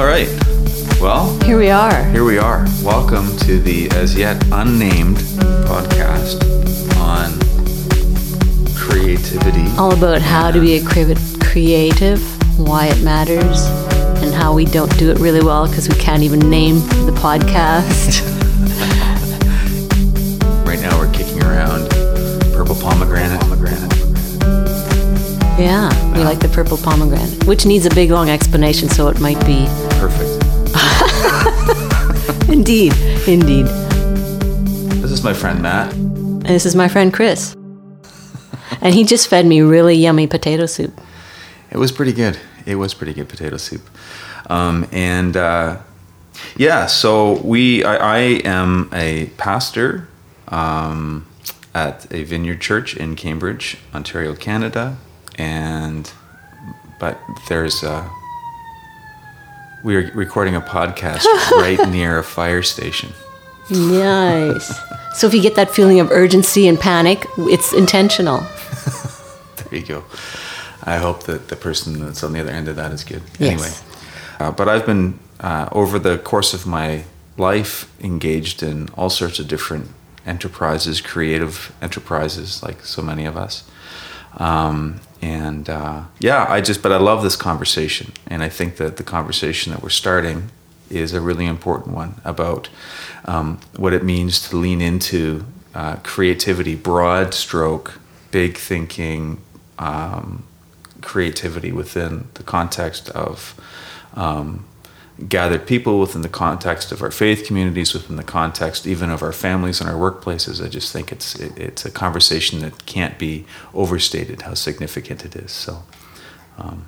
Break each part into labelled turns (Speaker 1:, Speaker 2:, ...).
Speaker 1: All right. Well,
Speaker 2: Here we are.
Speaker 1: here we are. Welcome to the as yet unnamed podcast on creativity.
Speaker 2: All about how to be a cre- creative, why it matters, and how we don't do it really well because we can't even name the podcast.
Speaker 1: Right now, we're kicking around purple pomegranate. pomegranate.
Speaker 2: yeah, we uh-huh. like the purple pomegranate, which needs a big long explanation, so it might be. Indeed, indeed.
Speaker 1: This is my friend Matte.
Speaker 2: And this is my friend Kris. And he just fed me really yummy potato soup.
Speaker 1: It was pretty good. It was pretty good potato soup. Um, and uh, yeah, so we, I, I am a pastor um, at a vineyard church in Cambridge, Ontario, Canada. And, but there's a, we're recording a podcast right near a fire station.
Speaker 2: Nice. so if you get that feeling of urgency and panic, it's intentional.
Speaker 1: There you go. I hope that the person that's on the other end of that is good.
Speaker 2: Yes.
Speaker 1: Anyway, uh, but I've been uh, over the course of my life engaged in all sorts of different enterprises, creative enterprises, like so many of us. Um, and uh, yeah, I just, but I love this conversation, and I think that the conversation that we're starting is a really important one about um, what it means to lean into uh, creativity, broad stroke, big thinking, um, creativity within the context of um, gathered people, within the context of our faith communities, within the context even of our families and our workplaces. I just think it's it, it's a conversation that can't be overstated how significant it is. So. Um,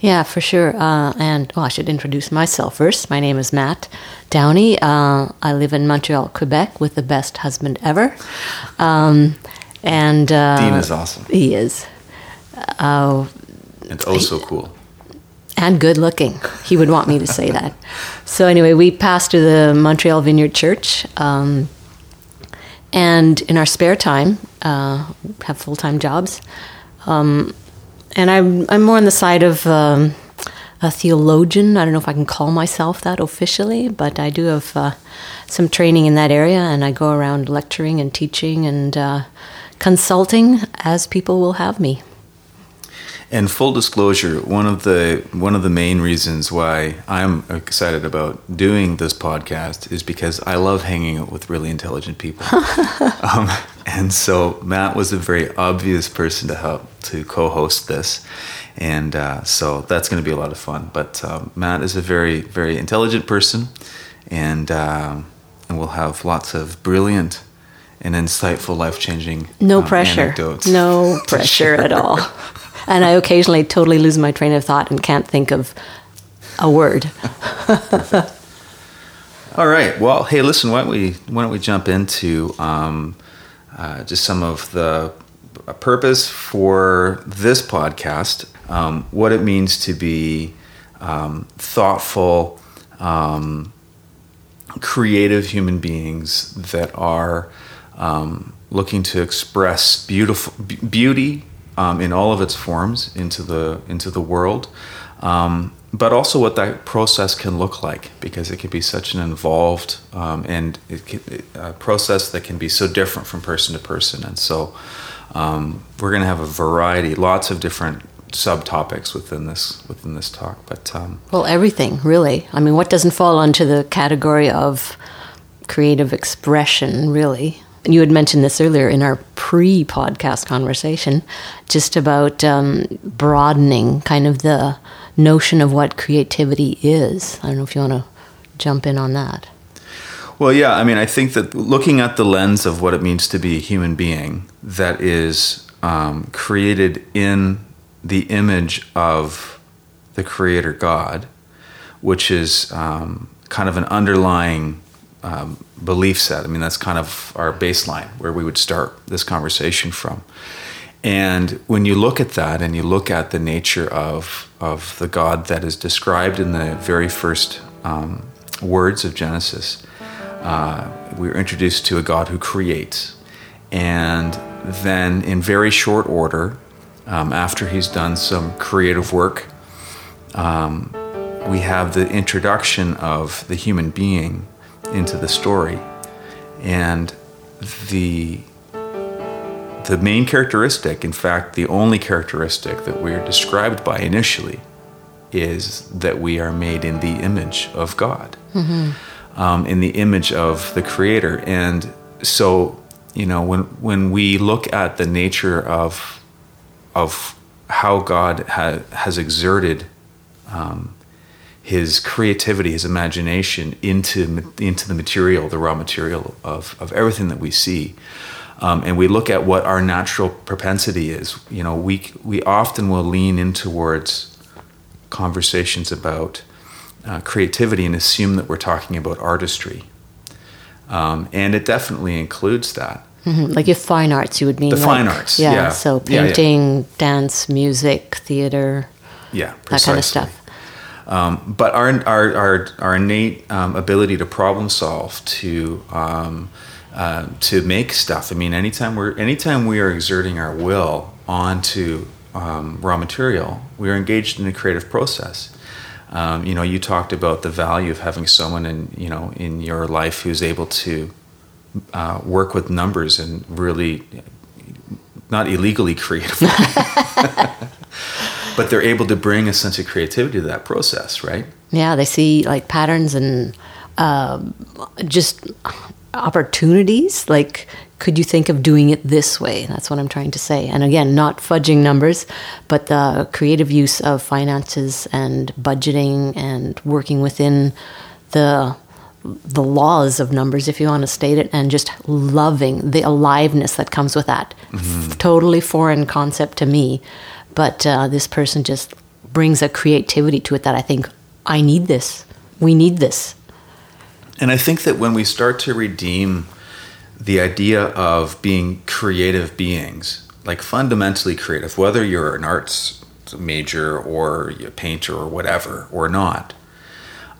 Speaker 2: Yeah, for sure. Uh, and well, I should introduce myself first. My name is Matte Downey. Uh, I live in Montreal, Quebec, with the best husband ever. Um, and uh,
Speaker 1: Dean is awesome
Speaker 2: He is. Uh,
Speaker 1: and oh so cool.
Speaker 2: And good looking. He would want me to say that. So anyway, we pastor the Montreal Vineyard Church, um, and in our spare time, uh, have full time jobs. Um, and I'm I'm more on the side of um, a theologian. I don't know if I can call myself that officially, but I do have uh, some training in that area, and I go around lecturing and teaching and uh, consulting as people will have me.
Speaker 1: And full disclosure, one of the one of the main reasons why I'm excited about doing this podcast is because I love hanging out with really intelligent people. um, and so Matte was a very obvious person to help to co-host this, and uh, so that's going to be a lot of fun. But um, Matte is a very very intelligent person, and um, and we'll have lots of brilliant and insightful, life changing
Speaker 2: No pressure.
Speaker 1: anecdotes.
Speaker 2: No pressure
Speaker 1: share.
Speaker 2: at all. And I occasionally totally lose my train of thought and can't think of a word.
Speaker 1: All right. Well, hey, listen. Why don't we why don't we jump into um, uh, just some of the purpose for this podcast, um, what it means to be um, thoughtful, um, creative human beings that are um, looking to express beautiful beauty um, in all of its forms into the into the world, um, but also what that process can look like because it can be such an involved um, and can, a process that can be so different from person to person, and so um, we're going to have a variety, lots of different subtopics within this within this talk, but. Um,
Speaker 2: Well, everything, really. I mean, what doesn't fall onto the category of creative expression, really? You had mentioned this earlier in our pre podcast conversation, just about um, broadening kind of the notion of what creativity is. I don't know if you want to jump in on that.
Speaker 1: Well, yeah, I mean, I think that looking at the lens of what it means to be a human being that is um, created in the image of the Creator God, which is um, kind of an underlying um, belief set. I mean, that's kind of our baseline where we would start this conversation from. And when you look at that and you look at the nature of, of the God that is described in the very first um, words of Genesis, uh, we're introduced to a God who creates. And then, in very short order, um, after he's done some creative work, um, we have the introduction of the human being into the story, and the the main characteristic, in fact, the only characteristic that we're described by initially, is that we are made in the image of God, mm-hmm. um, in the image of the Creator. And so, you know, when when we look at the nature of of how God ha- has exerted um, His creativity, His imagination into into the material, the raw material of of everything that we see um, and we look at what our natural propensity is, you know, we we often will lean in towards conversations about uh, creativity and assume that we're talking about artistry, um, and it definitely includes that.
Speaker 2: Mm-hmm. Like if fine arts, you would mean
Speaker 1: the
Speaker 2: like,
Speaker 1: fine arts,
Speaker 2: yeah,
Speaker 1: yeah.
Speaker 2: So
Speaker 1: Yeah, yeah.
Speaker 2: painting, dance, music, theater,
Speaker 1: Yeah,
Speaker 2: that kind of stuff.
Speaker 1: Um, but our, our, our, our innate um, ability to problem solve, to um, uh, to make stuff. I mean, anytime we're anytime we are exerting our will onto um, raw material, we are engaged in a creative process. Um, you know, you talked about the value of having someone in you know in your life who's able to uh, work with numbers and really not illegally creative, but they're able to bring a sense of creativity to that process, right?
Speaker 2: Yeah, they see like patterns and um, just opportunities. Like, could you think of doing it this way? That's what I'm trying to say. And again, not fudging numbers, but the creative use of finances and budgeting and working within the the laws of numbers, if you want to state it, and just loving the aliveness that comes with that. F- totally foreign concept to me, but uh, this person just brings a creativity to it that I think I need this. We need this.
Speaker 1: And I think that when we start to redeem the idea of being creative beings, like fundamentally creative, whether you're an arts major or a painter or whatever or not,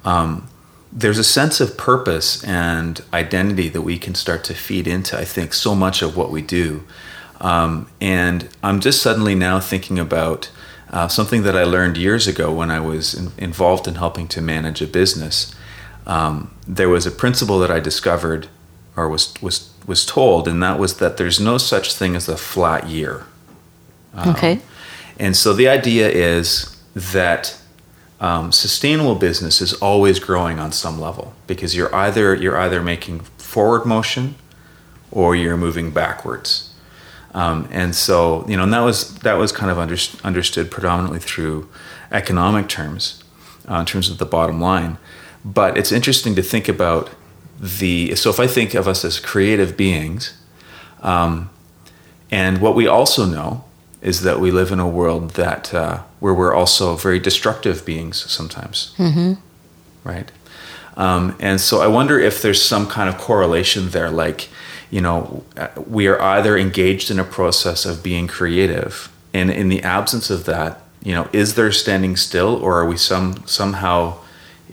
Speaker 1: um, there's a sense of purpose and identity that we can start to feed into, I think, so much of what we do. Um, and I'm just suddenly now thinking about uh, something that I learned years ago when I was in, involved in helping to manage a business. Um, there was a principle that I discovered or was, was, was told, and that was that there's no such thing as a flat year.
Speaker 2: okay.
Speaker 1: And so the idea is that um, sustainable business is always growing on some level because you're either you're either making forward motion or you're moving backwards. Um, and so you know, and that was that was kind of under, understood predominantly through economic terms, uh, in terms of the bottom line. But it's interesting to think about the. So if I think of us as creative beings, um, and what we also know is that we live in a world that uh, where we're also very destructive beings sometimes, mm-hmm. right? Um, and so I wonder if there's some kind of correlation there, like you know, we are either engaged in a process of being creative, and in the absence of that, you know, is there standing still, or are we some somehow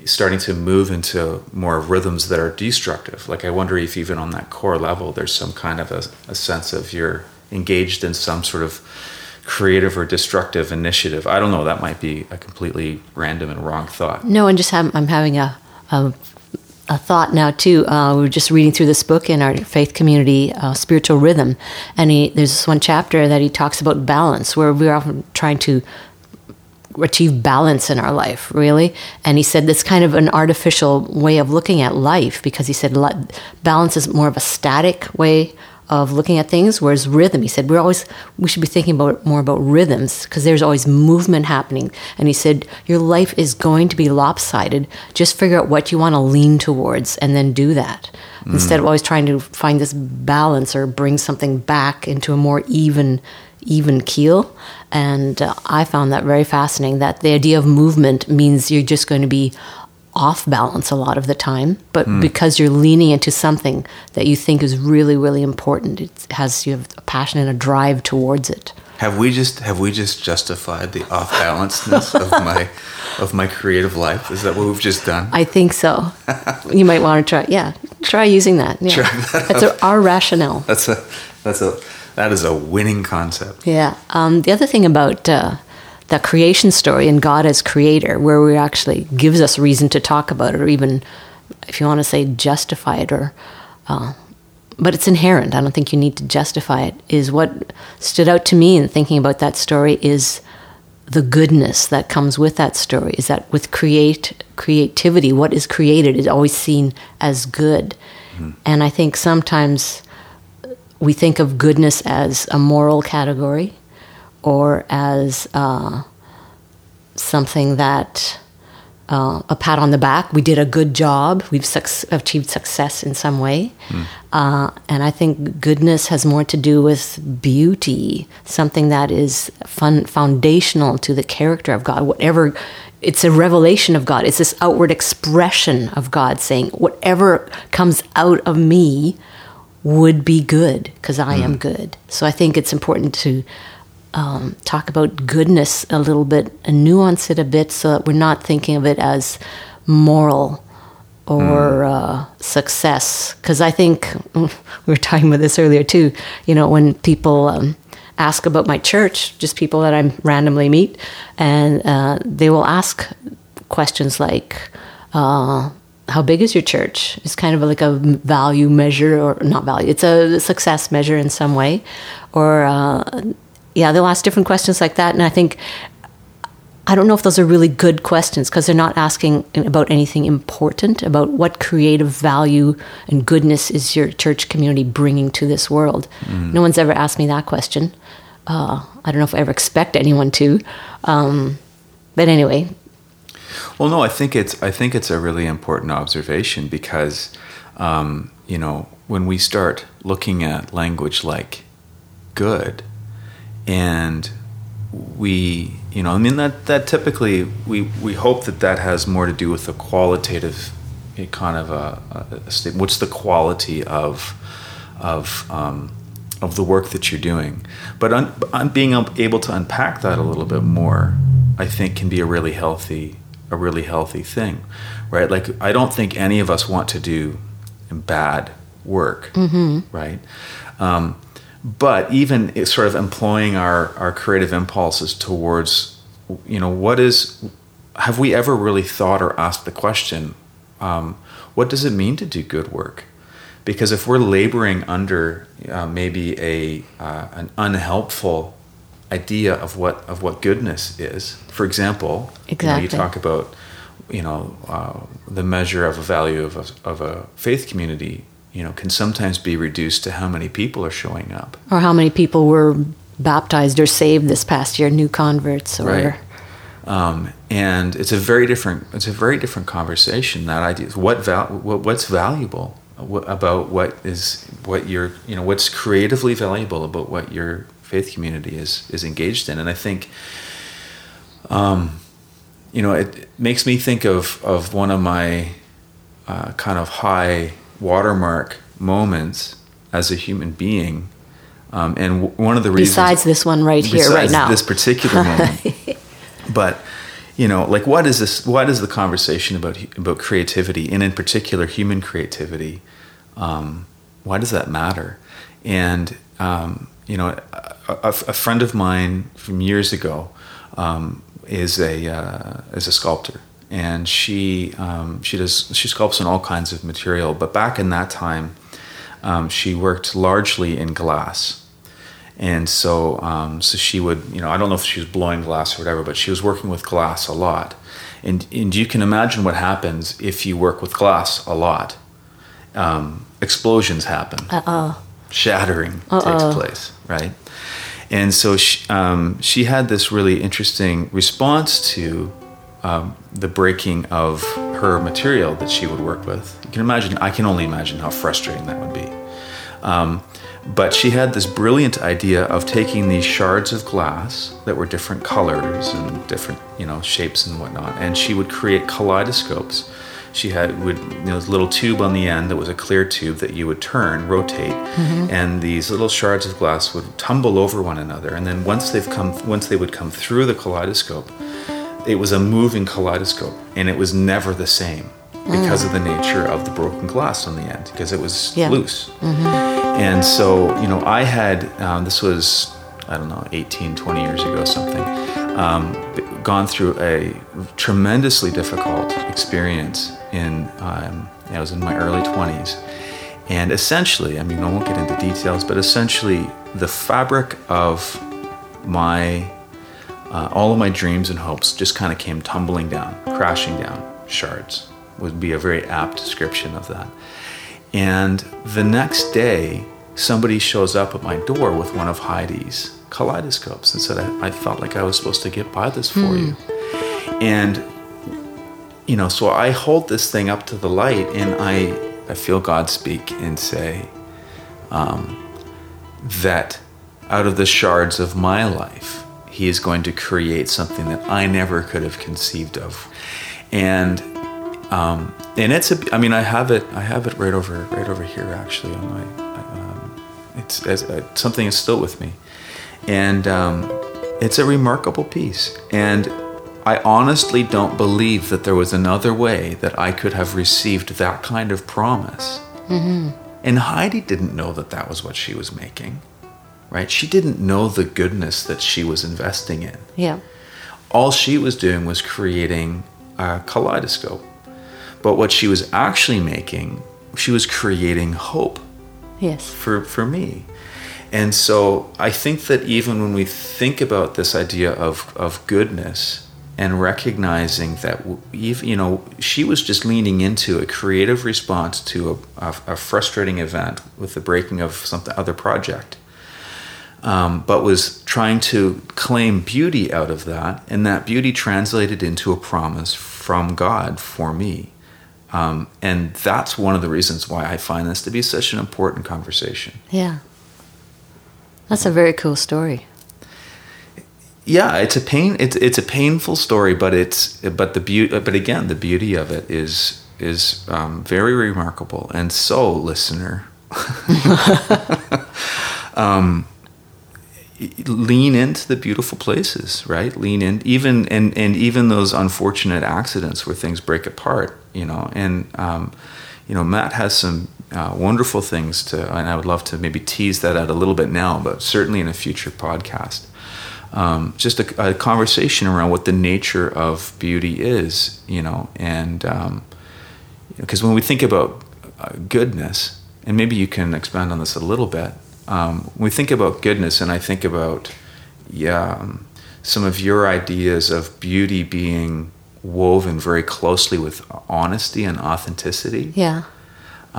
Speaker 1: starting to move into more rhythms that are destructive? Like I wonder if even on that core level, there's some kind of a, a sense of you're engaged in some sort of creative or destructive initiative. I don't know. That might be a completely random and wrong thought.
Speaker 2: No, and just have, I'm having a, a a thought now too. Uh, we were just reading through this book in our faith community, uh, Spiritual Rhythm, and he, there's this one chapter that he talks about balance, where we're often trying to achieve balance in our life, really. And he said this kind of an artificial way of looking at life because he said balance is more of a static way of looking at things, whereas rhythm, he said, we're always we should be thinking about more about rhythms because there's always movement happening. And he said, your life is going to be lopsided. Just figure out what you want to lean towards and then do that. Instead of always trying to find this balance or bring something back into a more even even keel. And uh, I found that very fascinating. That the idea of movement means you're just going to be off balance a lot of the time, but because you're leaning into something that you think is really, really important, it has you have a passion and a drive towards it.
Speaker 1: Have we just have we just justified the off balancedness of my of my creative life? Is that what we've just done?
Speaker 2: I think so. you might want to try, yeah, try using that. Yeah,
Speaker 1: Try that
Speaker 2: that's our, our rationale.
Speaker 1: That's a that's a that is a winning concept.
Speaker 2: Yeah. Um, the other thing about uh, that creation story and God as creator, where we actually gives us reason to talk about it, or even if you want to say justify it, or uh, but it's inherent. I don't think you need to justify it. Is what stood out to me in thinking about that story is the goodness that comes with that story. Is that with create creativity, what is created is always seen as good, mm-hmm. and I think sometimes we think of goodness as a moral category or as uh, something that uh, a pat on the back. We did a good job. We've su- achieved success in some way. Mm. Uh, and I think goodness has more to do with beauty, something that is fun, foundational to the character of God. Whatever, it's a revelation of God. It's this outward expression of God saying, whatever comes out of me would be good because I mm. am good. So I think it's important to um, talk about goodness a little bit and nuance it a bit so that we're not thinking of it as moral or mm. uh, success. Because I think we were talking about this earlier too. You know, when people um, ask about my church, just people that I randomly meet, and uh, they will ask questions like, uh, how big is your church? It's kind of like a value measure, or not value. It's a success measure in some way, or uh, yeah, they'll ask different questions like that. And I think, I don't know if those are really good questions because they're not asking about anything important, about what creative value and goodness is your church community bringing to this world. Mm. No one's ever asked me that question. Uh, I don't know if I ever expect anyone to. Um, but anyway.
Speaker 1: Well, no, I think it's I think it's a really important observation because, um, you know, when we start looking at language like good, and we you know i mean that that typically we we hope that that has more to do with the qualitative eh, kind of a, a state what's the quality of of um, of the work that you're doing. But on, on being able to unpack that a little bit more i think can be a really healthy a really healthy thing right? Like i don't think any of us want to do bad work mm-hmm. right? Um, but even sort of employing our, our creative impulses towards you know what is have we ever really thought or asked the question um, what does it mean to do good work because if we're laboring under uh, maybe a uh, an unhelpful idea of what of what goodness is for example exactly. you, know, you talk about you know uh, the measure of a value of a, of a faith community you know, can sometimes be reduced to how many people are showing up.
Speaker 2: Or how many people were baptized or saved this past year, new converts or
Speaker 1: right. Um, and it's a very different it's a very different conversation that idea what val- what, what's valuable about what is what you're you know what's creatively valuable about what your faith community is is engaged in and I think um, you know it, it makes me think of of one of my uh, kind of high watermark moments as a human being. Um, and w- one of the reasons.
Speaker 2: Besides this one right here, right now.
Speaker 1: This particular moment. but, you know, like what is this? What is the conversation about, about creativity and in particular human creativity? Um, why does that matter? And, um, you know, a, a, a, friend of mine from years ago um, is a, uh, is a sculptor and she um, she does she sculpts in all kinds of material. But back in that time, um, she worked largely in glass, and so um, so she would you know I don't know if she was blowing glass or whatever, but she was working with glass a lot, and and you can imagine what happens if you work with glass a lot. Um, explosions happen. Uh-oh. Shattering Uh-oh. takes place, right? And so she, um, she had this really interesting response to um, the breaking of her material that she would work with. You can imagine, I can only imagine how frustrating that would be. Um, but she had this brilliant idea of taking these shards of glass that were different colors and different, you know, shapes and whatnot, and she would create kaleidoscopes. She had would you know, this little tube on the end that was a clear tube that you would turn, rotate, mm-hmm. and these little shards of glass would tumble over one another. And then once they've come, once they would come through the kaleidoscope, it was a moving kaleidoscope and it was never the same because mm. of the nature of the broken glass on the end because it was yeah. loose mm-hmm. and so you know i had um, this was i don't know 18 20 years ago something um, gone through a tremendously difficult experience in, um, I was in my early 20s. And essentially, I mean, I won't get into details, but essentially, the fabric of my, uh, all of my dreams and hopes just kind of came tumbling down, crashing down, shards would be a very apt description of that. And the next day, somebody shows up at my door with one of Heidi's kaleidoscopes and said, I, I felt like I was supposed to get by this for you. And, you know, so I hold this thing up to the light and I, I feel God speak and say um, that out of the shards of my life, He is going to create something that I never could have conceived of. And um, and it's a, I mean, I have it, I have it right over, right over here actually on my, um, it's, as, uh, something is still with me. And um, it's a remarkable piece. And I honestly don't believe that there was another way that I could have received that kind of promise. And Heidi didn't know that that was what she was making, right? She didn't know the goodness that she was investing in.
Speaker 2: Yeah.
Speaker 1: All she was doing was creating a kaleidoscope. But what she was actually making, she was creating hope
Speaker 2: Yes.
Speaker 1: for, for me. And so I think that even when we think about this idea of, of goodness and recognizing that, w- ev- you know, she was just leaning into a creative response to a, a, a frustrating event with the breaking of some other project, um, but was trying to claim beauty out of that, and that beauty translated into a promise from God for me. Um, and that's one of the reasons why I find this to be such an important conversation.
Speaker 2: Yeah. That's a very cool story.
Speaker 1: yeah it's a pain it's it's a painful story but it's but the beauty but again the beauty of it is is um, very remarkable and so listener um, lean into the beautiful places right? Lean in even and and even those unfortunate accidents where things break apart you know and um, you know Matte has some uh, wonderful things to and i would love to maybe tease that out a little bit now but certainly in a future podcast. Um, just a, a conversation around what the nature of beauty is you know and because when we think about uh, goodness and maybe you can expand on this a little bit um, when we think about goodness and i think about yeah um, some of your ideas of beauty being woven very closely with honesty and authenticity
Speaker 2: Yeah.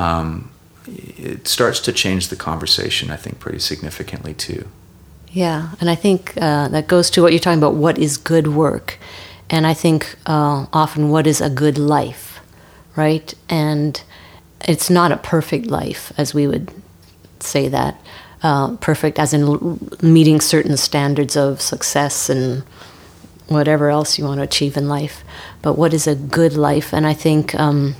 Speaker 1: um, it starts to change the conversation i think pretty significantly too
Speaker 2: Yeah, and I think uh, that goes to what you're talking about. What is good work? And I think uh, often what is a good life, right? And it's not a perfect life, as we would say that. Uh, perfect, as in l- meeting certain standards of success and whatever else you want to achieve in life. But what is a good life? And I think, um,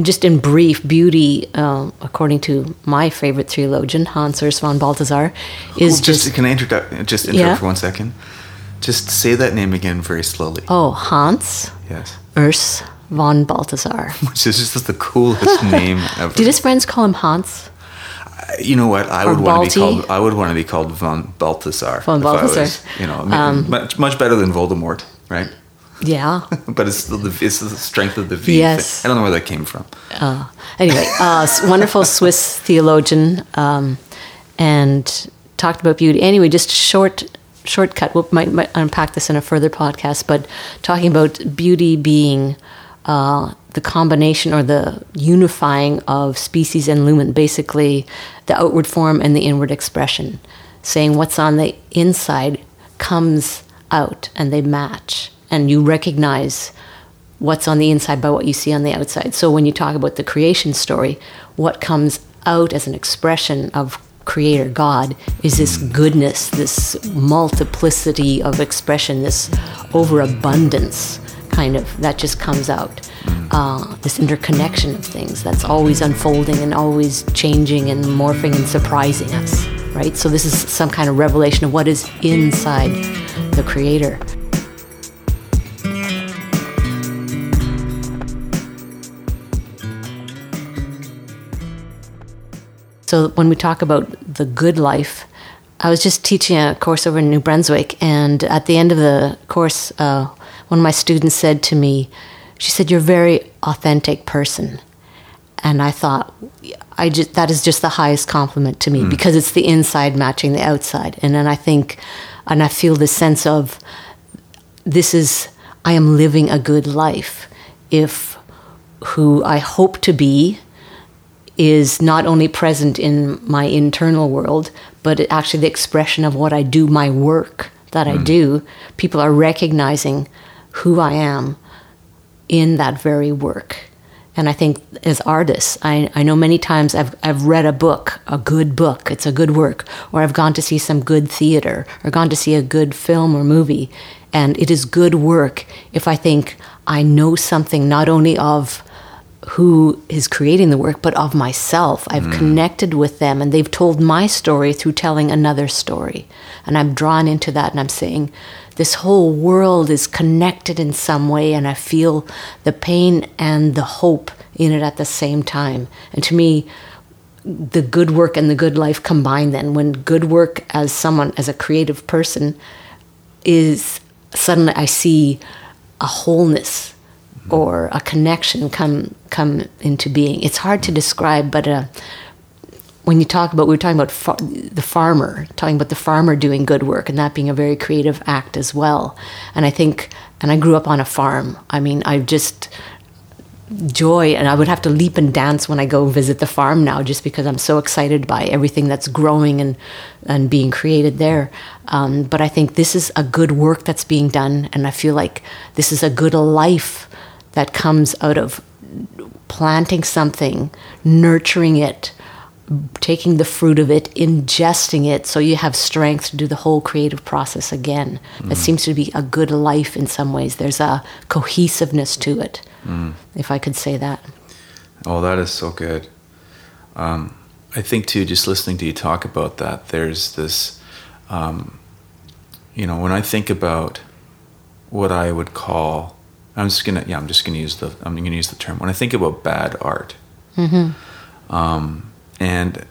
Speaker 2: just in brief, beauty, uh, according to my favorite theologian, Hans Urs von Balthasar, is
Speaker 1: Ooh,
Speaker 2: just
Speaker 1: can I interrupt just interrupt
Speaker 2: Yeah.
Speaker 1: for one second? Just say that name again very slowly.
Speaker 2: Oh, Hans
Speaker 1: Yes.
Speaker 2: Urs von Balthasar.
Speaker 1: Which is just the coolest name ever.
Speaker 2: Did his friends call him Hans?
Speaker 1: You know what? I would want to be called. I would want to be called von Balthasar.
Speaker 2: Von Balthasar.
Speaker 1: was, you know, mean, much much better than Voldemort, right?
Speaker 2: Yeah.
Speaker 1: but it's still the it's the strength of the V.
Speaker 2: Yes.
Speaker 1: thing. I don't know where that came from.
Speaker 2: Uh, anyway, uh, wonderful Swiss theologian, um, and talked about beauty. Anyway, just short shortcut. We might, might unpack this in a further podcast, but talking about beauty being uh, the combination or the unifying of species and lumen, basically the outward form and the inward expression, saying what's on the inside comes out and they match, and you recognize what's on the inside by what you see on the outside. So when you talk about the creation story, what comes out as an expression of creator God is this goodness, this multiplicity of expression, this overabundance kind of that just comes out. Uh, this interconnection of things that's always unfolding and always changing and morphing and surprising us, right? So this is some kind of revelation of what is inside the creator. So when we talk about the good life, I was just teaching a course over in New Brunswick, and at the end of the course, uh, one of my students said to me, she said, "You're a very authentic person," and I thought, I just that is just the highest compliment to me
Speaker 1: Hmm.
Speaker 2: because it's the inside matching the outside, and then I think, and I feel this sense of this is I am living a good life if who I hope to be is not only present in my internal world, but actually the expression of what I do, my work that I do. People are recognizing who I am in that very work. And I think as artists, I, I know many times I've, I've read a book, a good book, it's a good work, or I've gone to see some good theater, or gone to see a good film or movie. And it is good work if I think I know something not only of who is creating the work, but of myself. I've mm. connected with them and they've told my story through telling another story. And I'm drawn into that and I'm saying, this whole world is connected in some way, and I feel the pain and the hope in it at the same time. And to me, the good work and the good life combine then when good work as someone as a creative person is suddenly I see a wholeness or a connection come come into being. It's hard to describe, but uh, when you talk about we were talking about fa- the farmer, talking about the farmer doing good work and that being a very creative act as well. And I think, and I grew up on a farm. I mean, I just joy and I would have to leap and dance when I go visit the farm now just because I'm so excited by everything that's growing and and being created there. Um, but I think this is a good work that's being done and I feel like this is a good life that comes out of planting something, nurturing it, taking the fruit of it, ingesting it, so you have strength to do the whole creative process again. It seems to be a good life in some ways. There's a cohesiveness to it, if I could say that.
Speaker 1: Oh, that is so good. Um, I think too, just listening to you talk about that, there's this, um, you know, when I think about what I would call, I'm just gonna, yeah, I'm just gonna use the, I'm gonna use the term. When I think about bad art, um, and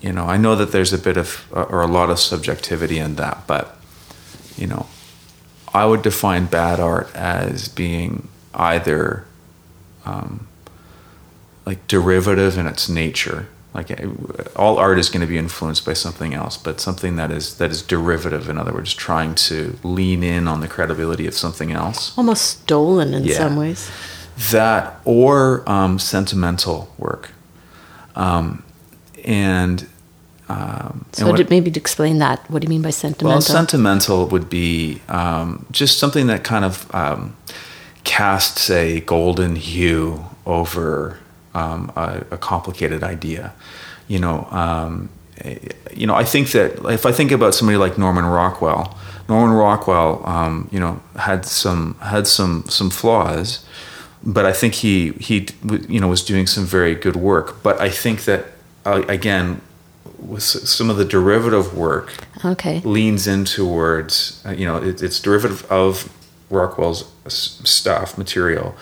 Speaker 1: you know, I know that there's a bit of, or a lot of subjectivity in that, but you know, I would define bad art as being either um, like derivative in its nature. Like all art is going to be influenced by something else, but something that is that is derivative. In other words, trying to lean in on the credibility of something else.
Speaker 2: Almost stolen in
Speaker 1: Yeah.
Speaker 2: some ways.
Speaker 1: That or um, sentimental work, um, and um,
Speaker 2: So
Speaker 1: what-
Speaker 2: maybe to explain that, what do you mean by sentimental?
Speaker 1: well, sentimental would be um, just something that kind of um, casts a golden hue over um, a, a complicated idea. You know, um, eh, you know. I think that if I think about somebody like Norman Rockwell, Norman Rockwell, um, you know, had some had some some flaws, but I think he he you know was doing some very good work. But I think that uh, again, with some of the derivative work
Speaker 2: okay.
Speaker 1: leans in towards uh, you know it, it's derivative of Rockwell's stuff material,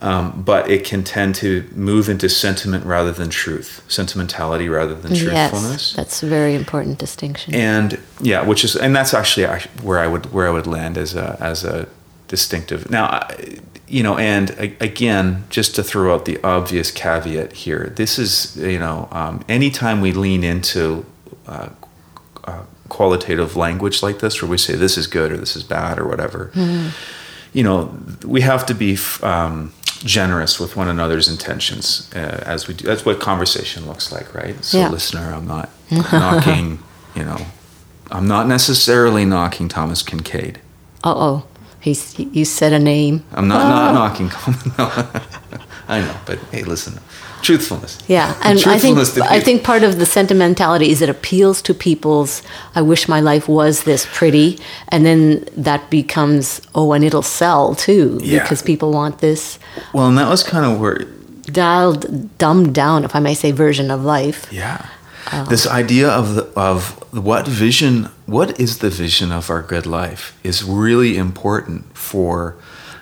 Speaker 1: um, but it can tend to move into sentiment rather than truth, sentimentality rather than truthfulness.
Speaker 2: Yes, that's a very important distinction.
Speaker 1: and yeah, which is and that's actually where I would where I would land as a as a distinctive. Now, you know, and again, just to throw out the obvious caveat here, this is you know, um, anytime we lean into uh, uh, qualitative language like this, where we say this is good or this is bad or whatever, you know, we have to be f- um, generous with one another's intentions uh, as we do. That's what conversation looks like, right? So,
Speaker 2: Yeah.
Speaker 1: listener, I'm not knocking, you know, I'm not necessarily knocking Thomas Kinkade.
Speaker 2: Uh oh, he's you said a name.
Speaker 1: I'm not not oh. knocking. no. I know, but hey, listen, truthfulness.
Speaker 2: Yeah, and I think I think part of the sentimentality is it appeals to people's. I wish my life was this pretty, and then that becomes oh, and it'll sell too
Speaker 1: Yeah.
Speaker 2: because people want this
Speaker 1: Well, and that was kind of where
Speaker 2: dialed, dumbed down, if I may say, version of life.
Speaker 1: Yeah. This idea of the, of what vision, what is the vision of our good life, is really important for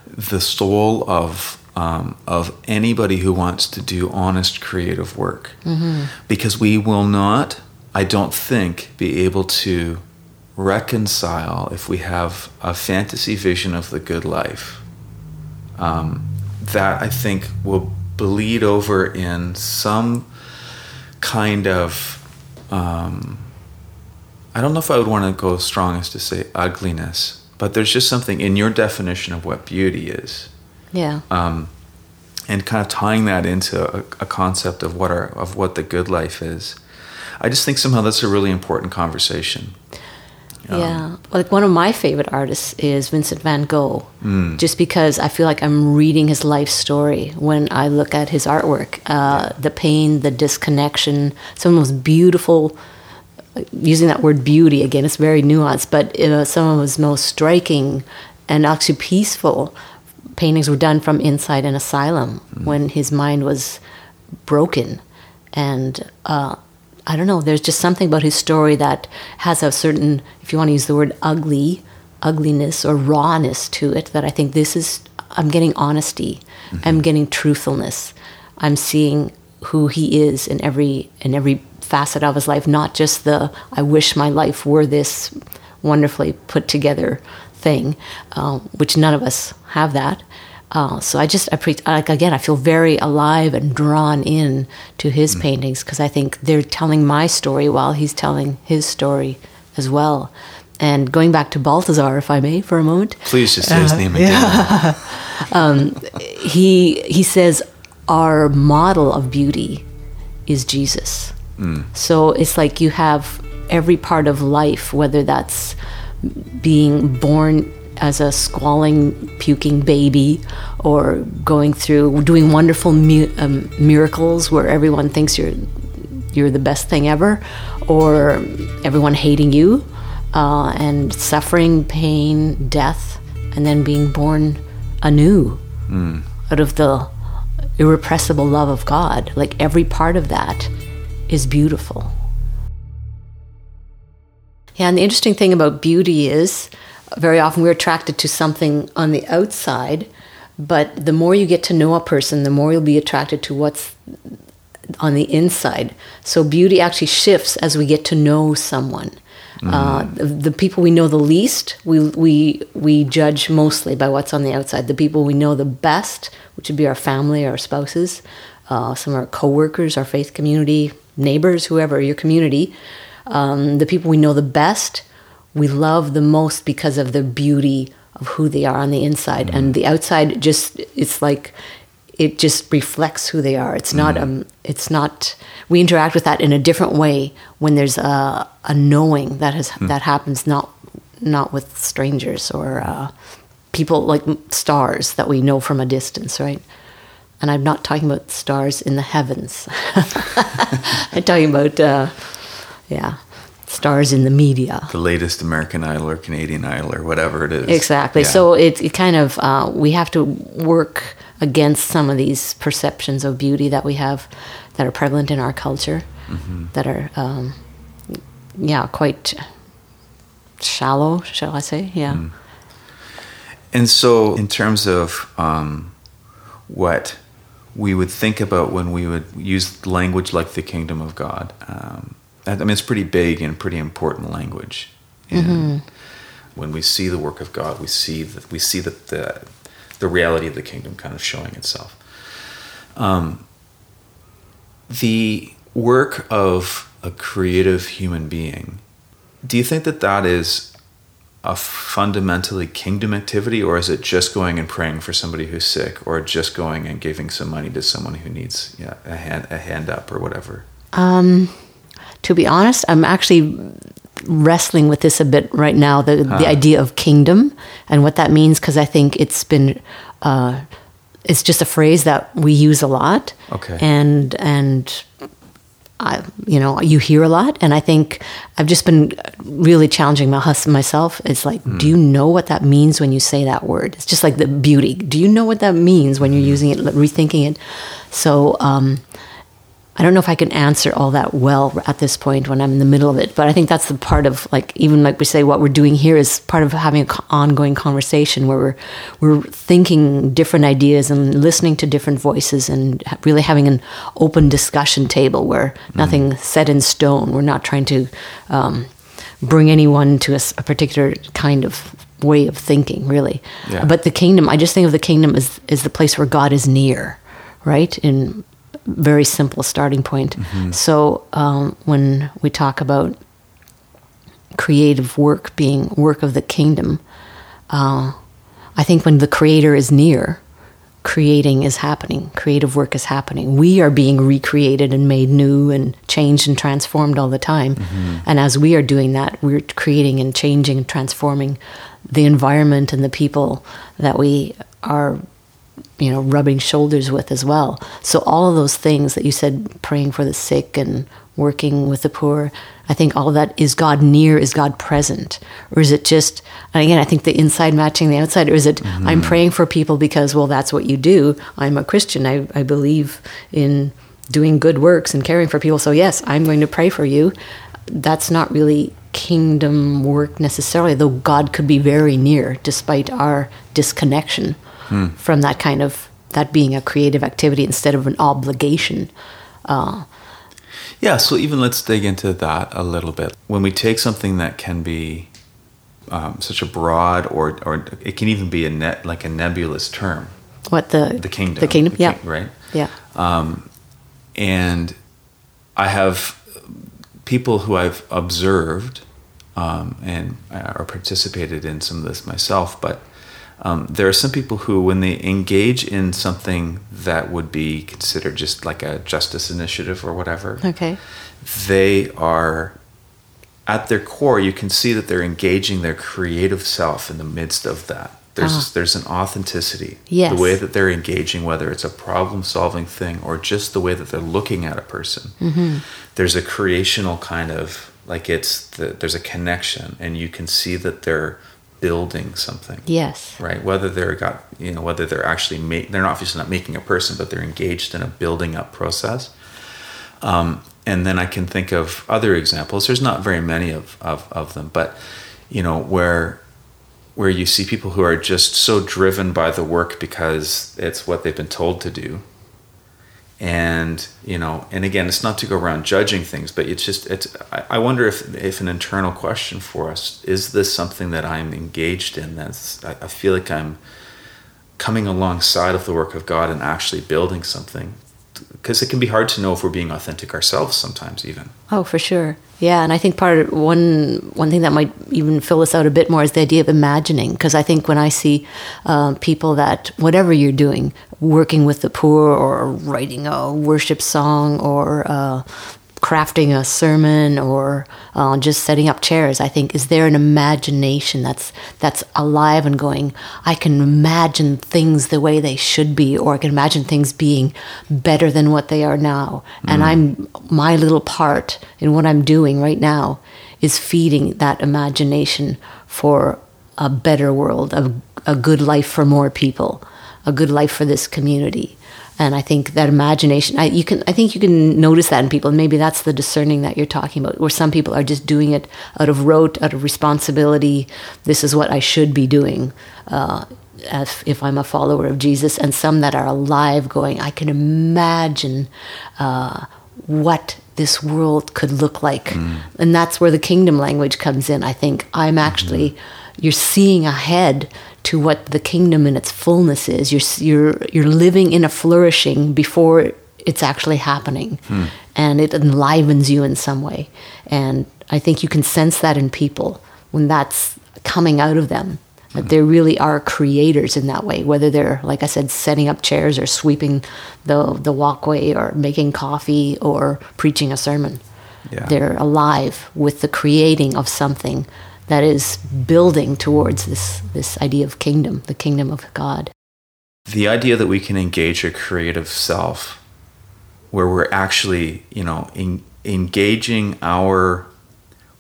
Speaker 1: the soul of um, of anybody who wants to do honest creative work, because we will not I don't think, be able to reconcile if we have a fantasy vision of the good life. Um, that I think will bleed over in some kind of. Um, I don't know if I would want to go as strong as to say ugliness, but there's just something in your definition of what beauty is.
Speaker 2: Yeah.
Speaker 1: Um, and kind of tying that into a, a, concept of what our of what the good life is. I just think somehow that's a really important conversation.
Speaker 2: Um, yeah, like one of my favorite artists is Vincent Van Gogh,
Speaker 1: mm.
Speaker 2: just because I feel like I'm reading his life story when I look at his artwork. Uh, the pain, the disconnection, some of the most beautiful. Using that word beauty again, it's very nuanced, but uh, some of his most striking and actually peaceful paintings were done from inside an asylum mm. when his mind was broken. And uh, I don't know, there's just something about his story that has a certain, if you want to use the word ugly, ugliness or rawness to it that I think this is, I'm getting honesty, mm-hmm. I'm getting truthfulness, I'm seeing who he is in every in every facet of his life, not just the I wish my life were this wonderfully put together thing, uh, which none of us have that. Uh, so I just, I pre- like again, I feel very alive and drawn in to his mm. paintings because I think they're telling my story while he's telling his story as well. And going back to Balthasar, if I may, for a moment.
Speaker 1: Please just say uh, his name again.
Speaker 2: Yeah. um, he he says our model of beauty is Jesus.
Speaker 1: Mm.
Speaker 2: So it's like you have every part of life, whether that's being born as a squalling, puking baby, or going through doing wonderful um, miracles where everyone thinks you're you're the best thing ever, or everyone hating you, uh, and suffering, pain, death, and then being born anew
Speaker 1: mm.
Speaker 2: out of the irrepressible love of God. Like every part of that is beautiful. Yeah, and the interesting thing about beauty is very often we're attracted to something on the outside, but the more you get to know a person, the more you'll be attracted to what's on the inside. So beauty actually shifts as we get to know someone. Mm. Uh, the, the, people we know the least, we, we, we judge mostly by what's on the outside. The people we know the best, which would be our family, our spouses, uh, some of our coworkers, our faith community, neighbors, whoever, your community, um, the people we know the best, we love the most because of the beauty of who they are on the inside, mm. and the outside just it's like it just reflects who they are. It's mm. not um, it's not. We interact with that in a different way when there's a a knowing that has mm. that happens not not with strangers or uh, people like stars that we know from a distance, right? And I'm not talking about stars in the heavens. I'm talking about. Uh, yeah, stars in the media.
Speaker 1: The latest American Idol or Canadian Idol or whatever it is.
Speaker 2: Exactly. Yeah. So it, it kind of, uh, we have to work against some of these perceptions of beauty that we have that are prevalent in our culture,
Speaker 1: mm-hmm.
Speaker 2: that are, um, yeah, quite shallow, shall I say? Yeah. Mm.
Speaker 1: And so, in terms of um, what we would think about when we would use language like the kingdom of God, um, I mean, it's pretty big and pretty important language. And
Speaker 2: mm-hmm.
Speaker 1: when we see the work of God, we see that we see that the the reality of the kingdom kind of showing itself. Um, the work of a creative human being. Do you think that that is a fundamentally kingdom activity, or is it just going and praying for somebody who's sick, or just going and giving some money to someone who needs yeah, a hand a hand up or whatever?
Speaker 2: Um, to be honest, I'm actually wrestling with this a bit right now the, huh. the idea of kingdom and what that means because I think it's been. Uh, it's just a phrase that we use a lot.
Speaker 1: Okay.
Speaker 2: And and I, you know, you hear a lot, and I think I've just been really challenging my husband myself. It's like, mm. do you know what that means when you say that word? It's just like the beauty. Do you know what that means when you're hmm. using it, rethinking it? So, um, I don't know if I can answer all that well at this point when I'm in the middle of it, but I think that's the part of like even like we say what we're doing here is part of having an ongoing conversation where we're we're thinking different ideas and listening to different voices and really having an open discussion table where mm. nothing set in stone. We're not trying to um, bring anyone to a, a, particular kind of way of thinking, really. Yeah. But the kingdom, I just think of the kingdom as is the place where God is near, right? In very simple starting point. Mm-hmm. So um, when we talk about creative work being work of the kingdom, uh, I think when the creator is near, creating is happening, creative work is happening. We are being recreated and made new and changed and transformed all the time. Mm-hmm. And as we are doing that, we're creating and changing and transforming the environment and the people that we are you know, rubbing shoulders with as well. So all of those things that you said, praying for the sick and working with the poor, I think all of that is God near, is God present, or is it just? And again, I think the inside matching the outside, or is it? Mm-hmm. I'm praying for people because well, that's what you do. I'm a Christian. I, I believe in doing good works and caring for people. So yes, I'm going to pray for you. That's not really kingdom work necessarily, though God could be very near despite our disconnection hmm. from that kind of that being a creative activity instead of an obligation. Uh,
Speaker 1: yeah, so even let's dig into that a little bit. When we take something that can be um, such a broad, or or it can even be a net like a nebulous term.
Speaker 2: What the
Speaker 1: the kingdom?
Speaker 2: The kingdom,
Speaker 1: the
Speaker 2: yeah,
Speaker 1: king, right,
Speaker 2: yeah.
Speaker 1: Um, and I have people who I've observed um, and uh, or participated in some of this myself, but um, there are some people who, when they engage in something that would be considered just like a justice initiative or whatever,
Speaker 2: okay,
Speaker 1: they are at their core. You can see that they're engaging their creative self in the midst of that. There's ah. there's an authenticity.
Speaker 2: Yes.
Speaker 1: The way that they're engaging, whether it's a problem solving thing or just the way that they're looking at a person. Mm-hmm. There's a creational kind of like it's the, there's a connection, and you can see that they're building something.
Speaker 2: Yes.
Speaker 1: Right. Whether they're got you know whether they're actually ma- they're obviously not making a person, but they're engaged in a building up process. Um, and then I can think of other examples. There's not very many of, of, of them, but you know where where you see people who are just so driven by the work because it's what they've been told to do and you know and again it's not to go around judging things but it's just it's i wonder if if an internal question for us is this something that i'm engaged in that's i feel like i'm coming alongside of the work of god and actually building something because it can be hard to know if we're being authentic ourselves sometimes even.
Speaker 2: Oh for sure. Yeah and i think part of one one thing that might even fill us out a bit more is the idea of imagining because i think when i see uh, people that whatever you're doing working with the poor or writing a worship song or uh, crafting a sermon or uh, just setting up chairs i think is there an imagination that's that's alive and going i can imagine things the way they should be or i can imagine things being better than what they are now mm. and i'm my little part in what i'm doing right now is feeding that imagination for a better world a, a good life for more people a good life for this community. And I think that imagination, I, you can, I think you can notice that in people. And maybe that's the discerning that you're talking about, where some people are just doing it out of rote, out of responsibility. This is what I should be doing uh, if, if I'm a follower of Jesus. And some that are alive, going, I can imagine uh, what this world could look like. Mm. And that's where the kingdom language comes in. I think I'm actually, mm-hmm. you're seeing ahead to what the kingdom in its fullness is. You're you're you're living in a flourishing before it's actually happening, hmm. and it enlivens you in some way. And I think you can sense that in people when that's coming out of them. That hmm. they really are creators in that way, whether they're, like I said, setting up chairs or sweeping the the walkway or making coffee or preaching a sermon. Yeah. They're alive with the creating of something that is building towards this, this idea of kingdom, the kingdom of God.
Speaker 1: The idea that we can engage a creative self where we're actually, you know, in, engaging our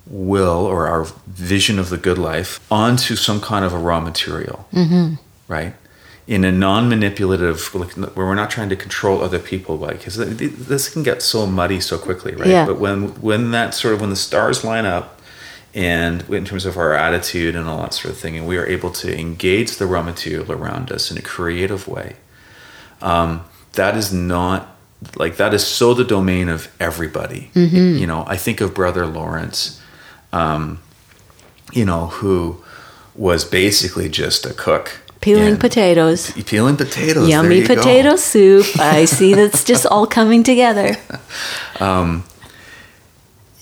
Speaker 1: will or our vision of the good life onto some kind of a raw material, mm-hmm. right? in a non-manipulative like, where we're not trying to control other people like because this can get so muddy so quickly right
Speaker 2: Yeah.
Speaker 1: but when when that sort of when the stars line up and in terms of our attitude and all that sort of thing and we are able to engage the raw material around us in a creative way um, that is not like that is so the domain of everybody you know i think of brother lawrence um, you know who was basically just a cook
Speaker 2: Peeling potatoes.
Speaker 1: peeling potatoes there
Speaker 2: Yummy
Speaker 1: you go.
Speaker 2: potato soup. I see that's just all coming together.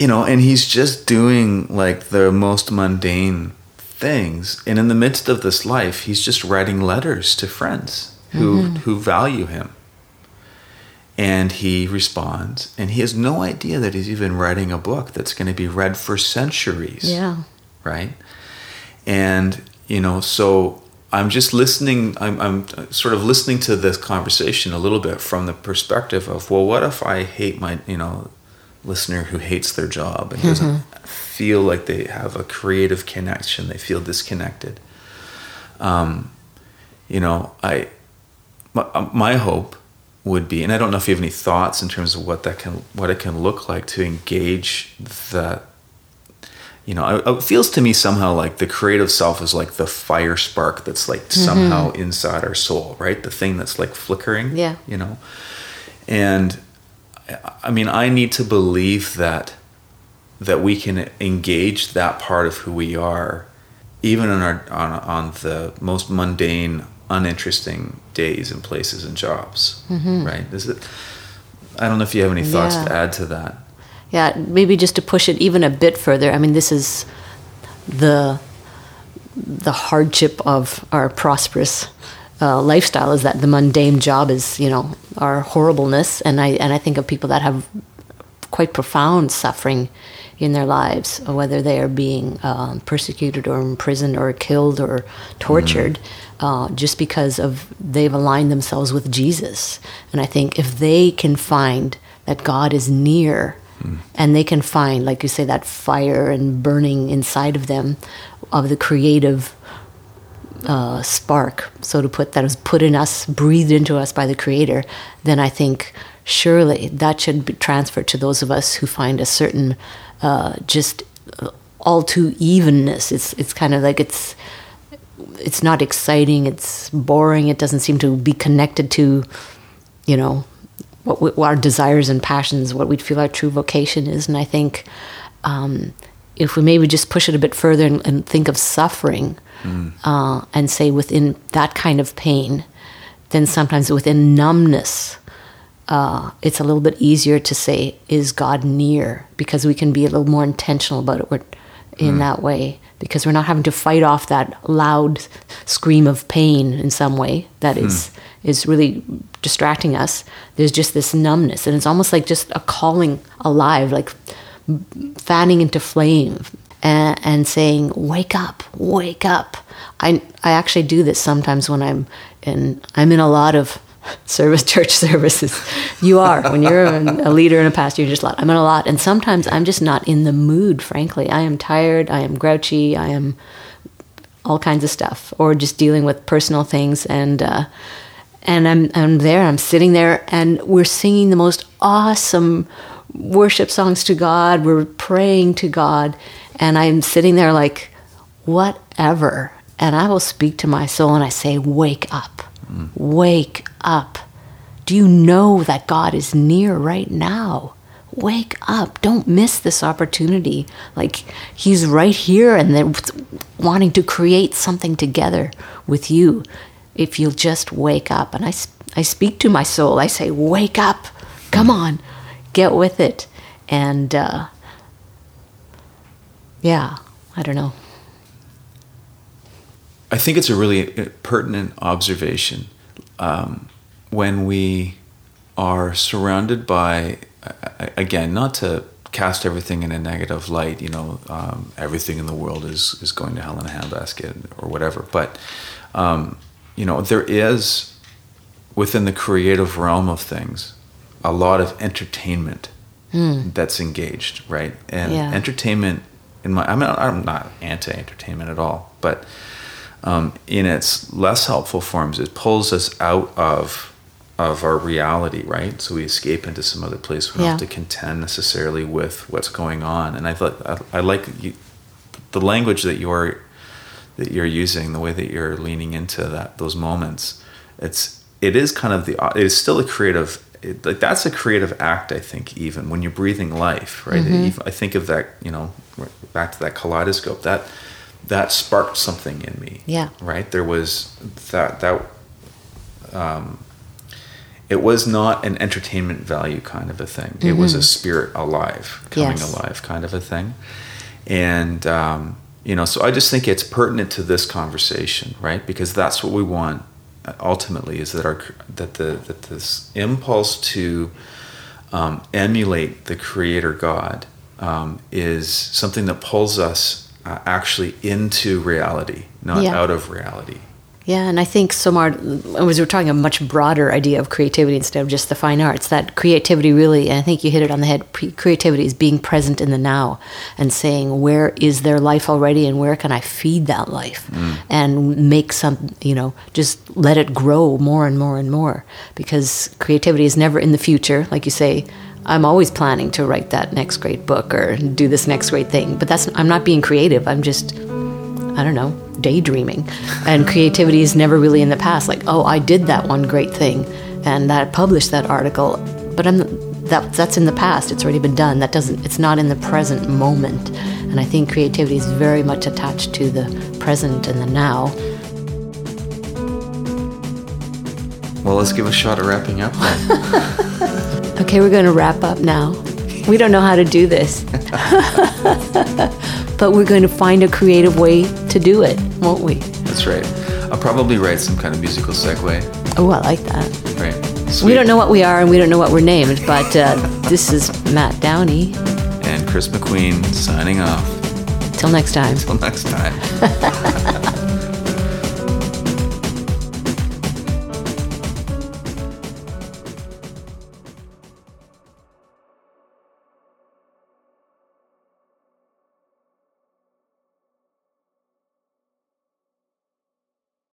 Speaker 1: you know and he's just doing like the most mundane things. And in the midst of this life he's just writing letters to friends who mm-hmm. who value him. And he responds and he has no idea that he's even writing a book that's going to be read for centuries.
Speaker 2: Yeah.
Speaker 1: right? And you know so i'm just listening I'm, I'm sort of listening to this conversation a little bit from the perspective of well what if i hate my you know listener who hates their job and doesn't feel like they have a creative connection they feel disconnected um, you know i my, uh, my hope would be and i don't know if you have any thoughts in terms of what that can what it can look like to engage that you know, it, it feels to me somehow like the creative self is like the fire spark that's like somehow inside our soul, right? The thing that's like flickering.
Speaker 2: Yeah.
Speaker 1: You know, and I- mean, I need to believe that that we can engage that part of who we are, even on our on on the most mundane, uninteresting days and places and jobs. Mm-hmm. Right? Is it? I don't know if you have any thoughts
Speaker 2: Yeah.
Speaker 1: to add to that.
Speaker 2: Yeah, maybe just to push it even a bit further. I mean, this is the the hardship of our prosperous uh, lifestyle is that the mundane job is, you know, our horribleness, and I and I think of people that have quite profound suffering in their lives, whether they are being um, persecuted or imprisoned or killed or tortured, uh, just because of they've aligned themselves with Jesus. And I think if they can find that God is near, and they can find, like you say, that fire and burning inside of them, of the creative uh, spark, so to put, that was put in us, breathed into us by the Creator, then I think surely that should be transferred to those of us who find a certain uh, just uh, all too evenness. It's it's kind of like it's it's not exciting. It's boring. It doesn't seem to be connected to, you know, what, we, what our desires and passions, what we feel our true vocation is. And I think um, if we maybe just push it a bit further and, and think of suffering uh, and say within that kind of pain, then sometimes within numbness, uh, it's a little bit easier to say, is God near? Because we can be a little more intentional about it in that way. Because we're not having to fight off that loud scream of pain in some way that is is really distracting us. There's just this numbness, and it's almost like just a calling alive, like fanning into flame and, and saying, "Wake up, wake up." I I actually do this sometimes when I'm in I'm in a lot of service church services. You are when you're a leader and a pastor. You're just a lot. I'm in a lot, and sometimes I'm just not in the mood. Frankly, I am tired. I am grouchy. I am all kinds of stuff, or just dealing with personal things and. Uh, and I'm I'm there. I'm sitting there, and we're singing the most awesome worship songs to God. We're praying to God, and I'm sitting there like, whatever. And I will speak to my soul, and I say, "Wake up, wake up. Do you know that God is near right now?" Wake up. Don't miss this opportunity. Like, He's right here and they're wanting to create something together with you if you'll just wake up. And I, I speak to my soul. I say, Wake up. Come on. Get with it. And uh, yeah, I don't know.
Speaker 1: I think it's a really uh, pertinent observation um, when we are surrounded by, again, not to cast everything in a negative light, you know, um, everything in the world is, is going to hell in a handbasket or whatever, but, um, you know, there is within the creative realm of things a lot of entertainment that's engaged, right? And
Speaker 2: Yeah.
Speaker 1: entertainment, in my, I mean, I'm not anti-entertainment at all, but um, in its less helpful forms, it pulls us out of of our reality, right? So we escape into some other place. We don't
Speaker 2: Yeah.
Speaker 1: have to contend necessarily with what's going on. And I thought I, I like you, the language that you're that you're using, the way that you're leaning into that those moments. It's it is kind of the it is still a creative. It, like that's a creative act, I think. Even when you're breathing life, right? Even- I think of that. You know, back to that kaleidoscope. That that sparked something in me.
Speaker 2: Yeah.
Speaker 1: Right. There was that that um, it was not an entertainment value kind of a thing. It was a spirit alive, coming
Speaker 2: Yes.
Speaker 1: alive kind of a thing. And, um, you know, so I just think it's pertinent to this conversation, right? Because that's what we want uh, ultimately is that our, that the, that this impulse to um, emulate the creator God um, is something that pulls us uh, actually into reality, not
Speaker 2: Yeah.
Speaker 1: out of reality.
Speaker 2: Yeah, and I think Somar, as we're talking a much broader idea of creativity instead of just the fine arts, that creativity really, and I think you hit it on the head, pre- creativity is being present in the now and saying, where is there life already and where can I feed that life? And make some, you know, just let it grow more and more and more. Because creativity is never in the future. Like you say, I'm always planning to write that next great book or do this next great thing. But that's, I'm not being creative. I'm just I don't know, daydreaming. And creativity is never really in the past. Like, oh, I did that one great thing, and I published that article, but I'm that that's in the past. It's already been done. That doesn't. It's not in the present moment. And I think creativity is very much attached to the present and the now.
Speaker 1: Well, let's give a shot at wrapping up.
Speaker 2: Okay, we're going to wrap up now. We don't know how to do this. but we're going to find a creative way to do it, won't we?
Speaker 1: That's right. I'll probably write some kind of musical segue.
Speaker 2: Oh, I like that.
Speaker 1: Right.
Speaker 2: We don't know what we are and we don't know what we're named, but uh, this is Matte Downey.
Speaker 1: And Kris MacQueen signing off.
Speaker 2: Till next time.
Speaker 1: Till next time.